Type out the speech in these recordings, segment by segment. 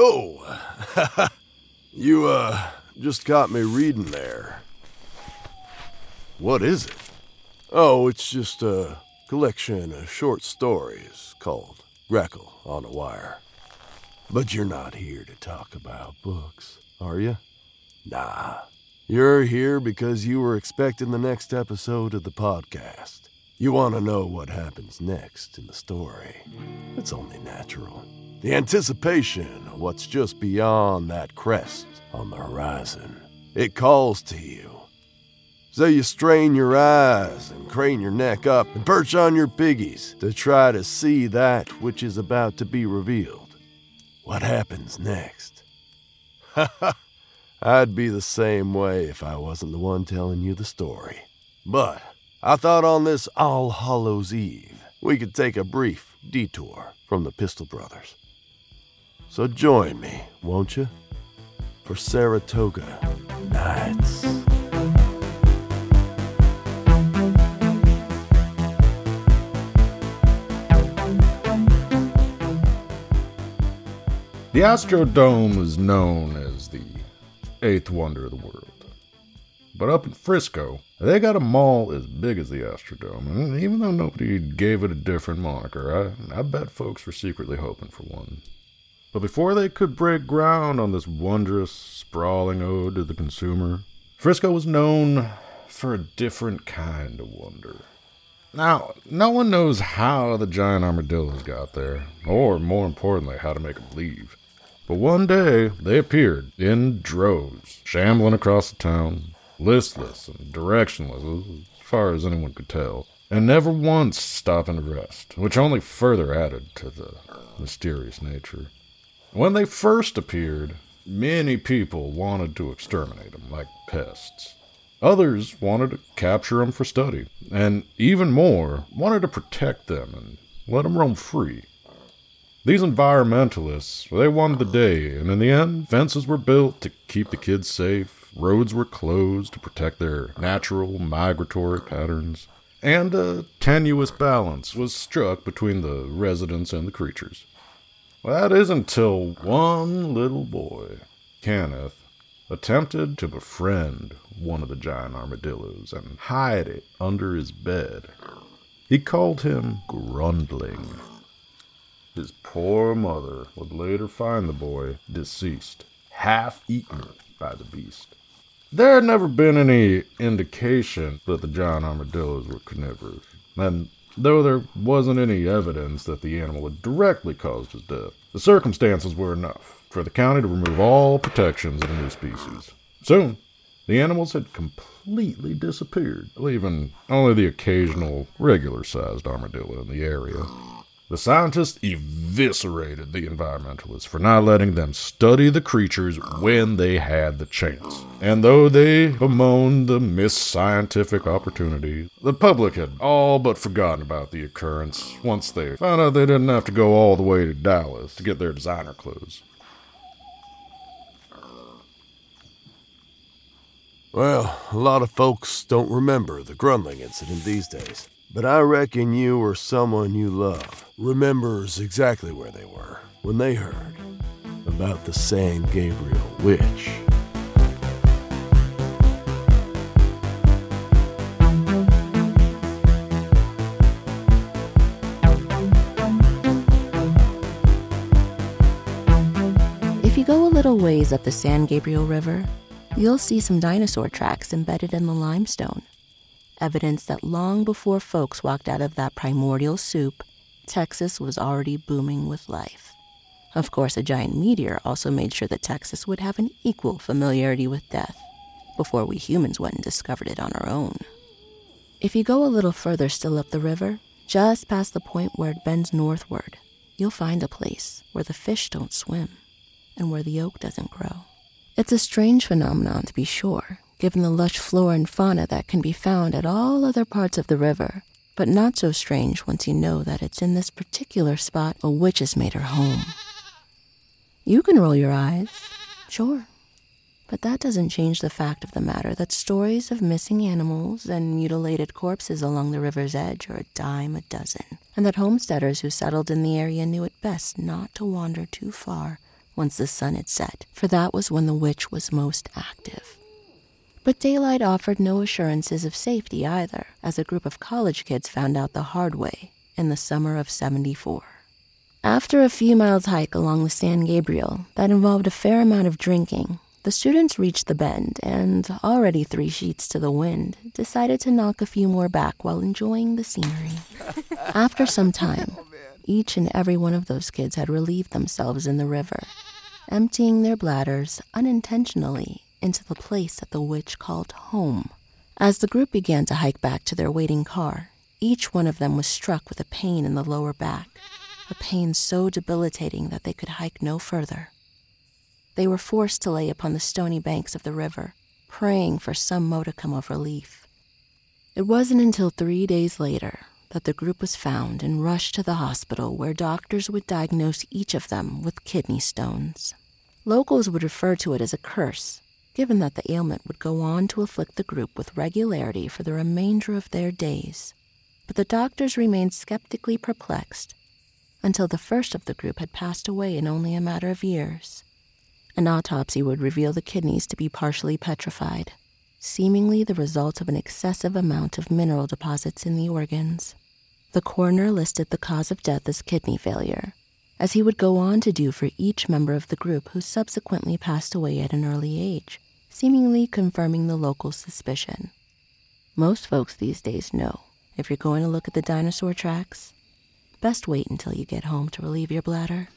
Oh, you, uh, just got me reading there. What is it? Oh, it's just a collection of short stories called Greckle on a Wire. But you're not here to talk about books, are you? Nah. You're here because you were expecting the next episode of the podcast. You want to know what happens next in the story. It's only natural. The anticipation of what's just beyond that crest on the horizon. It calls to you. So you strain your eyes and crane your neck up and perch on your piggies to try to see that which is about to be revealed. What happens next? Ha ha! I'd be the same way if I wasn't the one telling you the story. But I thought on this All Hallows Eve we could take a brief detour from the Pistol Brothers. So join me, won't you? For Saratoga Nights. The Astrodome is known as the eighth wonder of the world. But up in Frisco, they got a mall as big as the Astrodome, and even though nobody gave it a different moniker, I, I bet folks were secretly hoping for one. But before they could break ground on this wondrous, sprawling ode to the consumer, Frisco was known for a different kind of wonder. Now, no one knows how the giant armadillos got there, or more importantly, how to make them leave. But one day, they appeared in droves, shambling across the town, listless and directionless as far as anyone could tell, and never once stopping to rest, which only further added to the mysterious nature. When they first appeared, many people wanted to exterminate them like pests. Others wanted to capture them for study, and even more wanted to protect them and let them roam free. These environmentalists, they won the day, and in the end, fences were built to keep the kids safe, roads were closed to protect their natural migratory patterns, and a tenuous balance was struck between the residents and the creatures. That is until one little boy, Kenneth, attempted to befriend one of the giant armadillos and hide it under his bed. He called him Grundling. His poor mother would later find the boy deceased, half eaten by the beast. There had never been any indication that the giant armadillos were carnivorous, and though there wasn't any evidence that the animal had directly caused his death, the circumstances were enough for the county to remove all protections of the new species. Soon, the animals had completely disappeared, leaving only the occasional regular sized armadillo in the area. The scientists eviscerated the environmentalists for not letting them study the creatures when they had the chance. And though they bemoaned the missed scientific opportunity, the public had all but forgotten about the occurrence once they found out they didn't have to go all the way to Dallas to get their designer clothes. Well, a lot of folks don't remember the Grundling incident these days. But I reckon you or someone you love remembers exactly where they were when they heard about the San Gabriel witch. If you go a little ways up the San Gabriel River, you'll see some dinosaur tracks embedded in the limestone. Evidence that long before folks walked out of that primordial soup, Texas was already booming with life. Of course, a giant meteor also made sure that Texas would have an equal familiarity with death before we humans went and discovered it on our own. If you go a little further still up the river, just past the point where it bends northward, you'll find a place where the fish don't swim and where the oak doesn't grow. It's a strange phenomenon, to be sure, given the lush flora and fauna that can be found at all other parts of the river, but not so strange once you know that it's in this particular spot a witch has made her home. You can roll your eyes, sure, but that doesn't change the fact of the matter that stories of missing animals and mutilated corpses along the river's edge are a dime a dozen, and that homesteaders who settled in the area knew it best not to wander too far once the sun had set, for that was when the witch was most active. But daylight offered no assurances of safety either, as a group of college kids found out the hard way in the summer of 74. After a few miles hike along the San Gabriel that involved a fair amount of drinking, the students reached the bend and, already three sheets to the wind, decided to knock a few more back while enjoying the scenery. After some time, oh, each and every one of those kids had relieved themselves in the river, emptying their bladders unintentionally into the place that the witch called home. As the group began to hike back to their waiting car, each one of them was struck with a pain in the lower back, a pain so debilitating that they could hike no further. They were forced to lay upon the stony banks of the river, praying for some modicum of relief. It wasn't until three days later that the group was found and rushed to the hospital where doctors would diagnose each of them with kidney stones. Locals would refer to it as a curse, given that the ailment would go on to afflict the group with regularity for the remainder of their days. But the doctors remained skeptically perplexed until the first of the group had passed away in only a matter of years. An autopsy would reveal the kidneys to be partially petrified, seemingly the result of an excessive amount of mineral deposits in the organs. The coroner listed the cause of death as kidney failure, as he would go on to do for each member of the group who subsequently passed away at an early age seemingly confirming the local suspicion. Most folks these days know if you're going to look at the dinosaur tracks, best wait until you get home to relieve your bladder.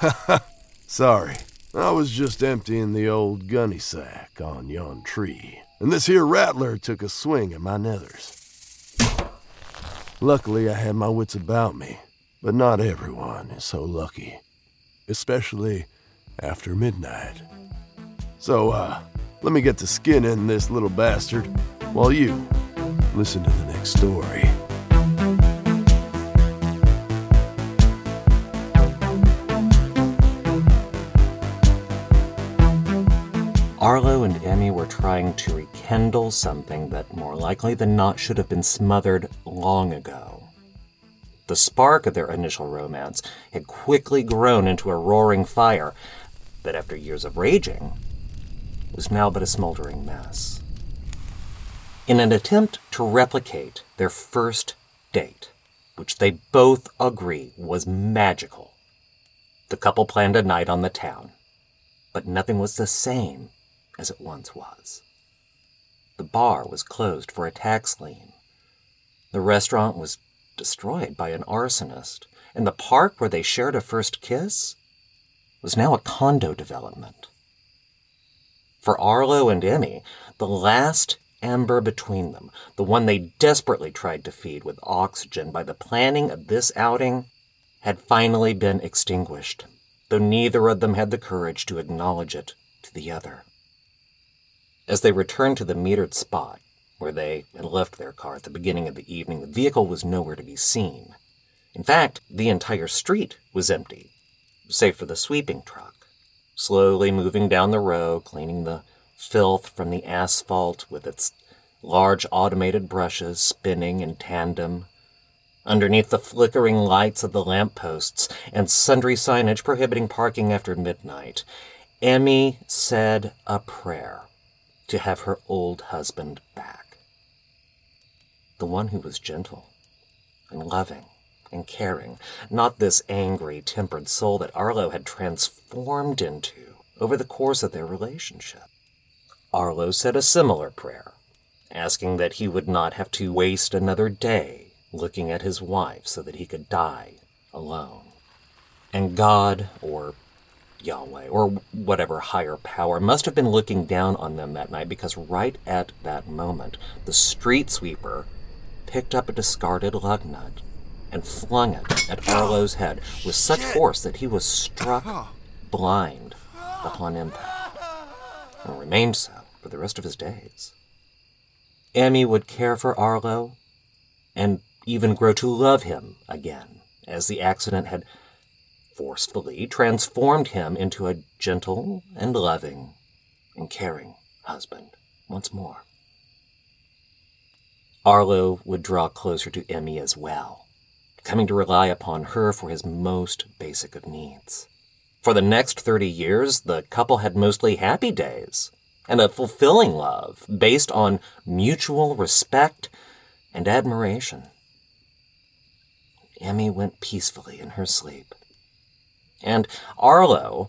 Sorry, I was just emptying the old gunny sack on yon tree, and this here rattler took a swing at my nethers. Luckily, I had my wits about me, but not everyone is so lucky, especially after midnight. So, uh, let me get to skinning this little bastard while you listen to the next story. Arlo and Emmy were trying to rekindle something that more likely than not should have been smothered long ago. The spark of their initial romance had quickly grown into a roaring fire that, after years of raging, was now but a smoldering mess. In an attempt to replicate their first date, which they both agree was magical, the couple planned a night on the town. But nothing was the same as it once was. The bar was closed for a tax lien. The restaurant was destroyed by an arsonist, and the park where they shared a first kiss was now a condo development. For Arlo and Emmy, the last ember between them, the one they desperately tried to feed with oxygen by the planning of this outing, had finally been extinguished, though neither of them had the courage to acknowledge it to the other. As they returned to the metered spot where they had left their car at the beginning of the evening, the vehicle was nowhere to be seen. In fact, the entire street was empty, save for the sweeping truck, slowly moving down the row, cleaning the filth from the asphalt with its large automated brushes spinning in tandem. Underneath the flickering lights of the lamp posts and sundry signage prohibiting parking after midnight, Emmy said a prayer to have her old husband back. The one who was gentle and loving and caring, not this angry, tempered soul that Arlo had transformed into over the course of their relationship. Arlo said a similar prayer, asking that he would not have to waste another day looking at his wife so that he could die alone. And God, or Yahweh or whatever higher power. Must have been looking down on them that night because right at that moment, the street sweeper picked up a discarded lug nut and flung it at Arlo's head with such force that he was struck blind upon impact. And remained so for the rest of his days. Emmy would care for Arlo and even grow to love him again, as the accident had forcefully transformed him into a gentle and loving and caring husband once more. Arlo would draw closer to Emmy as well, coming to rely upon her for his most basic of needs. For the next 30 years, the couple had mostly happy days and a fulfilling love based on mutual respect and admiration. Emmy went peacefully in her sleep. And Arlo,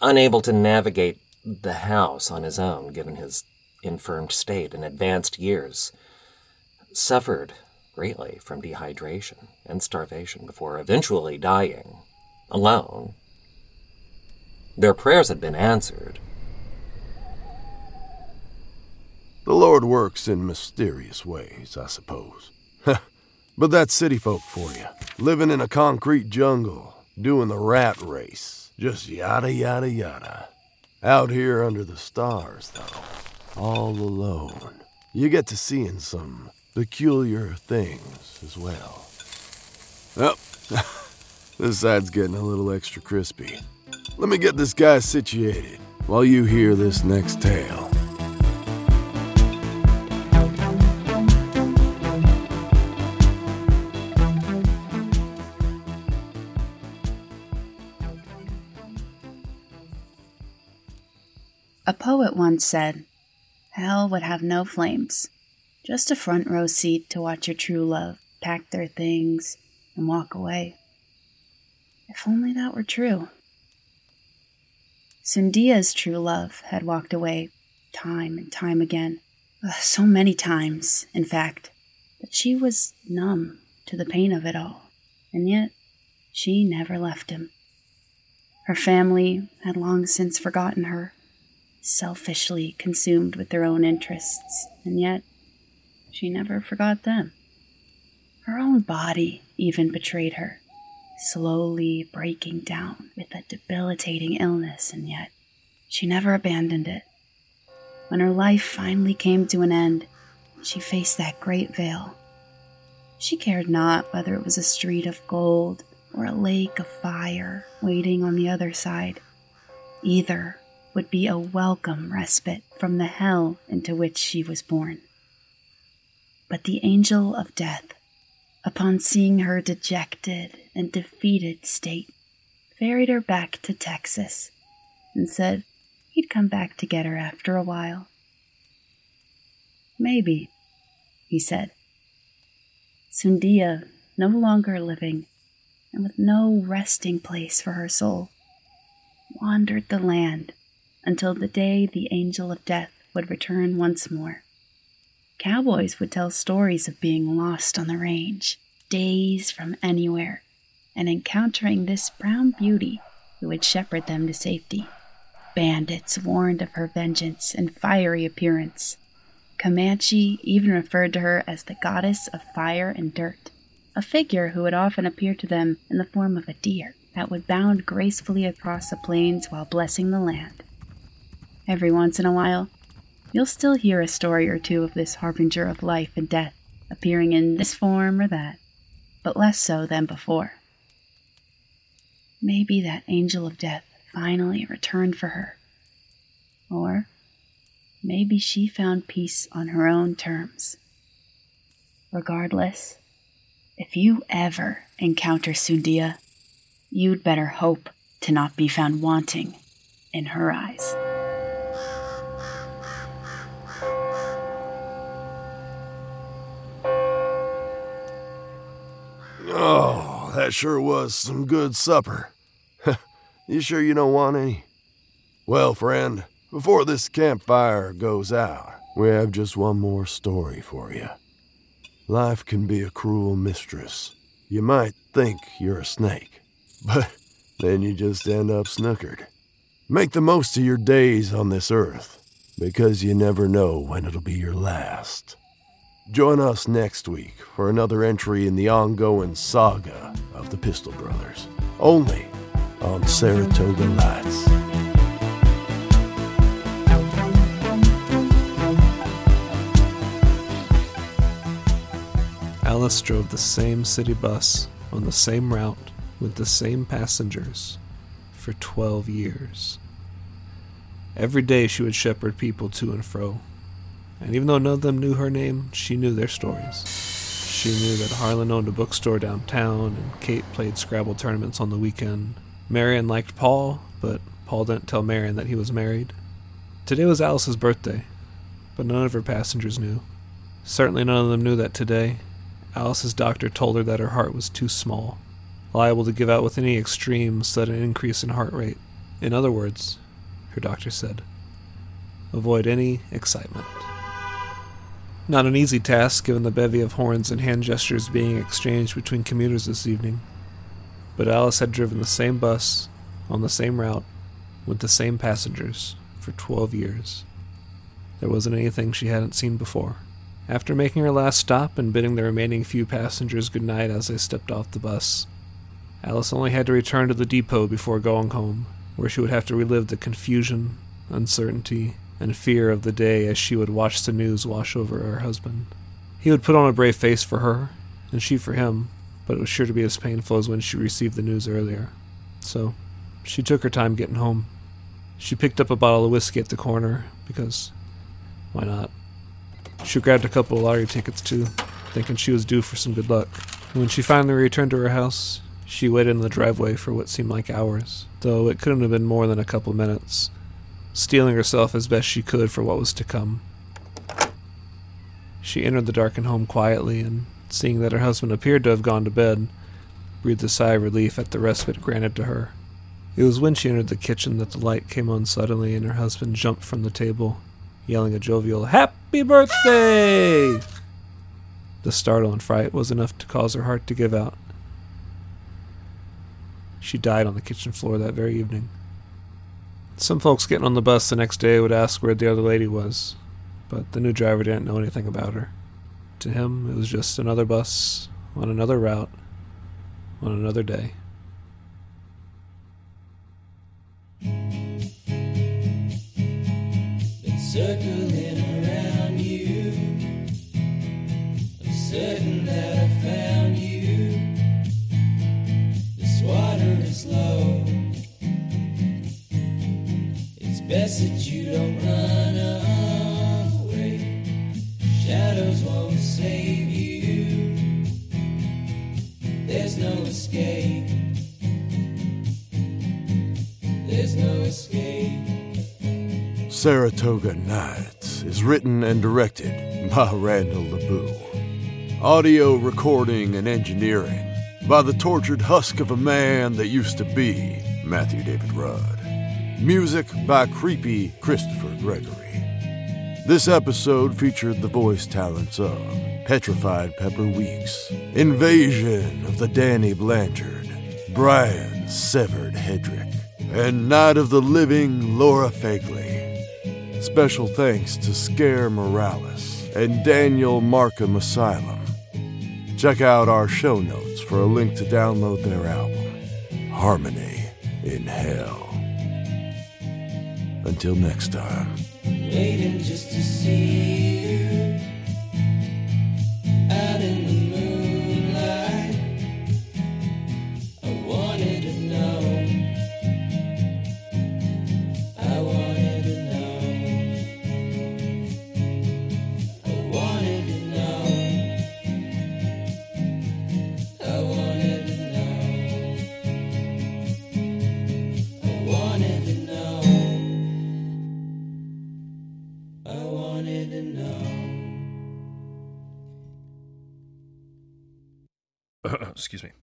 unable to navigate the house on his own given his infirmed state and advanced years, suffered greatly from dehydration and starvation before eventually dying alone their prayers had been answered. The Lord works in mysterious ways, I suppose. but that's city folk for you. Living in a concrete jungle, doing the rat race. Just yada yada yada. Out here under the stars, though, all alone, you get to seeing some peculiar things as well. Oh, this side's getting a little extra crispy. Let me get this guy situated while you hear this next tale. A poet once said, Hell would have no flames, just a front row seat to watch your true love pack their things and walk away. If only that were true. Sundia's true love had walked away time and time again. Uh, so many times, in fact, that she was numb to the pain of it all. And yet, she never left him. Her family had long since forgotten her, selfishly consumed with their own interests, and yet she never forgot them. Her own body even betrayed her slowly breaking down with a debilitating illness, and yet she never abandoned it. When her life finally came to an end, she faced that great veil. She cared not whether it was a street of gold or a lake of fire waiting on the other side. Either would be a welcome respite from the hell into which she was born. But the angel of death upon seeing her dejected and defeated state, ferried her back to Texas and said he'd come back to get her after a while. Maybe, he said. Sundia, no longer living and with no resting place for her soul, wandered the land until the day the angel of death would return once more. Cowboys would tell stories of being lost on the range, days from anywhere, and encountering this brown beauty who would shepherd them to safety. Bandits warned of her vengeance and fiery appearance. Comanche even referred to her as the goddess of fire and dirt, a figure who would often appear to them in the form of a deer that would bound gracefully across the plains while blessing the land. Every once in a while, you'll still hear a story or two of this harbinger of life and death appearing in this form or that, but less so than before. Maybe that angel of death finally returned for her. Or maybe she found peace on her own terms. Regardless, if you ever encounter Sundia, you'd better hope to not be found wanting in her eyes. Sure was some good supper. you sure you don't want any? Well, friend, before this campfire goes out, we have just one more story for you. Life can be a cruel mistress. You might think you're a snake, but then you just end up snookered. Make the most of your days on this earth, because you never know when it'll be your last. Join us next week for another entry in the ongoing saga of the Pistol Brothers, only on Saratoga Nights. Alice drove the same city bus on the same route with the same passengers for 12 years. Every day she would shepherd people to and fro, and even though none of them knew her name, she knew their stories. She knew that Harlan owned a bookstore downtown, and Kate played Scrabble tournaments on the weekend. Marion liked Paul, but Paul didn't tell Marion that he was married. Today was Alice's birthday, but none of her passengers knew. Certainly none of them knew that today, Alice's doctor told her that her heart was too small, liable to give out with any extreme sudden increase in heart rate. In other words, her doctor said, avoid any excitement. Not an easy task given the bevy of horns and hand gestures being exchanged between commuters this evening, but Alice had driven the same bus on the same route with the same passengers for 12 years. There wasn't anything she hadn't seen before. After making her last stop and bidding the remaining few passengers good night as they stepped off the bus, Alice only had to return to the depot before going home, where she would have to relive the confusion, uncertainty, and fear of the day as she would watch the news wash over her husband. He would put on a brave face for her, and she for him, but it was sure to be as painful as when she received the news earlier. So, she took her time getting home. She picked up a bottle of whiskey at the corner, because why not? She grabbed a couple of lottery tickets too, thinking she was due for some good luck. And When she finally returned to her house, she waited in the driveway for what seemed like hours, though it couldn't have been more than a couple of minutes, steeling herself as best she could for what was to come. She entered the darkened home quietly, and seeing that her husband appeared to have gone to bed, breathed a sigh of relief at the respite granted to her. It was when she entered the kitchen that the light came on suddenly and her husband jumped from the table, yelling a jovial, Happy birthday! The startle and fright was enough to cause her heart to give out. She died on the kitchen floor that very evening. Some folks getting on the bus the next day would ask where the other lady was, but the new driver didn't know anything about her. To him, it was just another bus on another route on another day. Circling around you. I'm certain that That you don't run away. Shadows won't save you. There's no escape. Saratoga Nights is written and directed by Randall LeBoux. Audio recording and engineering by the tortured husk of a man that used to be Matthew David Rudd. Music by creepy Christopher Gregory. This episode featured the voice talents of Petrified Pepper Weeks, Invasion of the Danny Blanchard, Brian Severed Hedrick, and Night of the Living Laura Fagley. Special thanks to Scare Morales and Daniel Markham Asylum. Check out our show notes for a link to download their album, Harmony in Hell. Until next time. Excuse me.